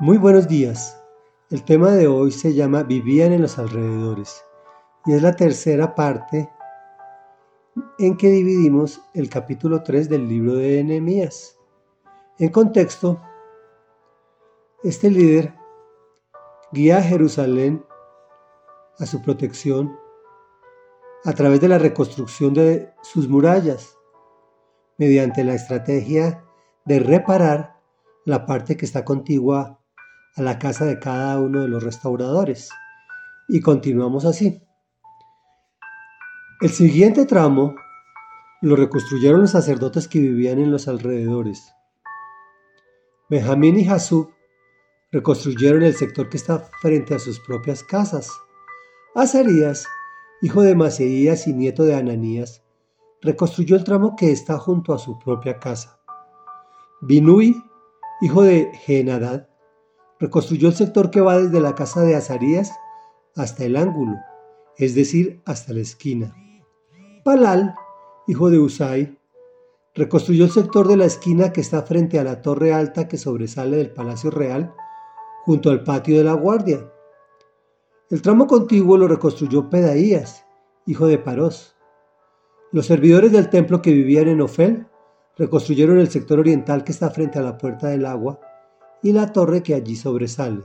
Muy buenos días. El tema de hoy se llama Vivían en los alrededores y es la tercera parte en que dividimos el capítulo 3 del libro de Nehemías. En contexto, este líder guía a Jerusalén a su protección a través de la reconstrucción de sus murallas, mediante la estrategia de reparar la parte que está contigua a la casa de cada uno de los restauradores. Y continuamos así. El siguiente tramo lo reconstruyeron los sacerdotes que vivían en los alrededores. Benjamín y Jasub reconstruyeron el sector que está frente a sus propias casas. Azarías, hijo de Maseías y nieto de Ananías, reconstruyó el tramo que está junto a su propia casa. Binui, hijo de Genadad, reconstruyó el sector que va desde la casa de Azarías hasta el ángulo, es decir, hasta la esquina. Palal, hijo de Usai, reconstruyó el sector de la esquina que está frente a la torre alta que sobresale del Palacio Real, junto al patio de la Guardia. El tramo contiguo lo reconstruyó Pedaías, hijo de Parós. Los servidores del templo que vivían en Ofel reconstruyeron el sector oriental que está frente a la puerta del agua y la torre que allí sobresale.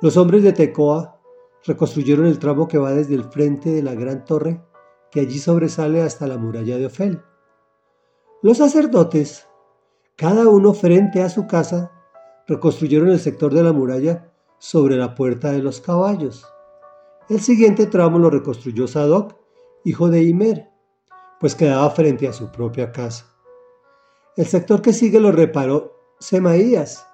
Los hombres de Tecoa reconstruyeron el tramo que va desde el frente de la gran torre que allí sobresale hasta la muralla de Ofel. Los sacerdotes, cada uno frente a su casa, reconstruyeron el sector de la muralla sobre la puerta de los caballos. El siguiente tramo lo reconstruyó Sadoc, hijo de Imer, pues quedaba frente a su propia casa. El sector que sigue lo reparó Semaías,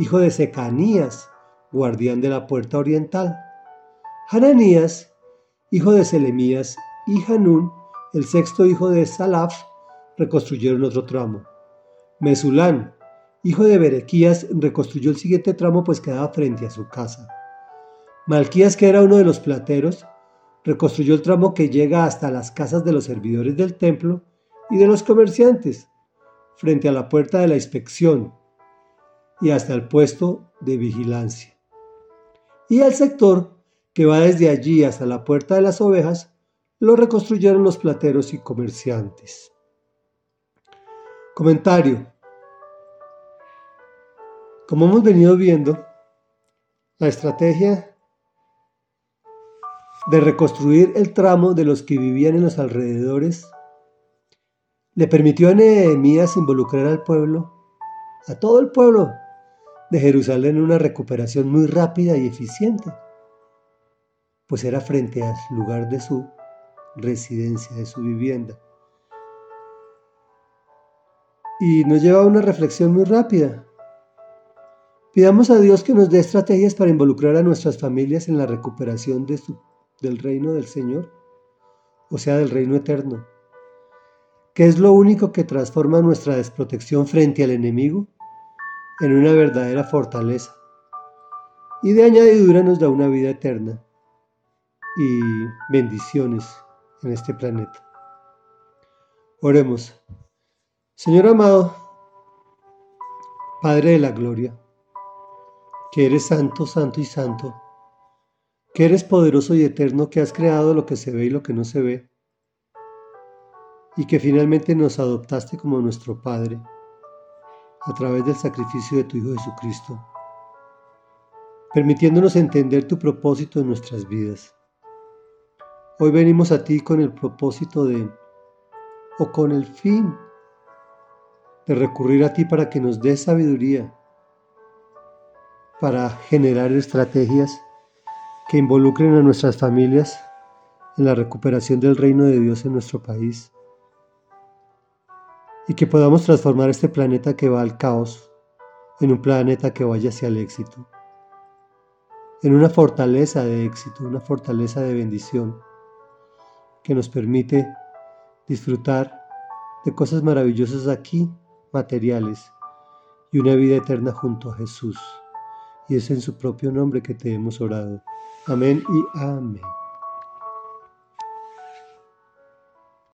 hijo de Secanías, guardián de la puerta oriental. Hananías, hijo de Selemías, y Hanún, el sexto hijo de Salaf, reconstruyeron otro tramo. Mesulán, hijo de Berequías, reconstruyó el siguiente tramo pues quedaba frente a su casa. Malquías, que era uno de los plateros, reconstruyó el tramo que llega hasta las casas de los servidores del templo y de los comerciantes, frente a la puerta de la inspección, y hasta el puesto de vigilancia. Y el sector que va desde allí hasta la puerta de las ovejas lo reconstruyeron los plateros y comerciantes. Comentario. Como hemos venido viendo, la estrategia de reconstruir el tramo de los que vivían en los alrededores le permitió a Nehemías involucrar al pueblo, a todo el pueblo, de Jerusalén una recuperación muy rápida y eficiente, pues era frente al lugar de su residencia, de su vivienda. Y nos lleva a una reflexión muy rápida. Pidamos a Dios que nos dé estrategias para involucrar a nuestras familias en la recuperación del reino del Señor, o sea, del reino eterno, que es lo único que transforma nuestra desprotección frente al enemigo en una verdadera fortaleza. Y de añadidura nos da una vida eterna y bendiciones en este planeta. Oremos. Señor amado, Padre de la Gloria, que eres santo, santo y santo, que eres poderoso y eterno, que has creado lo que se ve y lo que no se ve, y que finalmente nos adoptaste como nuestro Padre a través del sacrificio de tu Hijo Jesucristo, permitiéndonos entender tu propósito en nuestras vidas. Hoy venimos a ti con el propósito de, o con el fin, de recurrir a ti para que nos des sabiduría, para generar estrategias que involucren a nuestras familias en la recuperación del reino de Dios en nuestro país y que podamos transformar este planeta que va al caos en un planeta que vaya hacia el éxito, en una fortaleza de éxito, una fortaleza de bendición que nos permite disfrutar de cosas maravillosas aquí, materiales, y una vida eterna junto a Jesús. Y es en su propio nombre que te hemos orado. Amén y amén.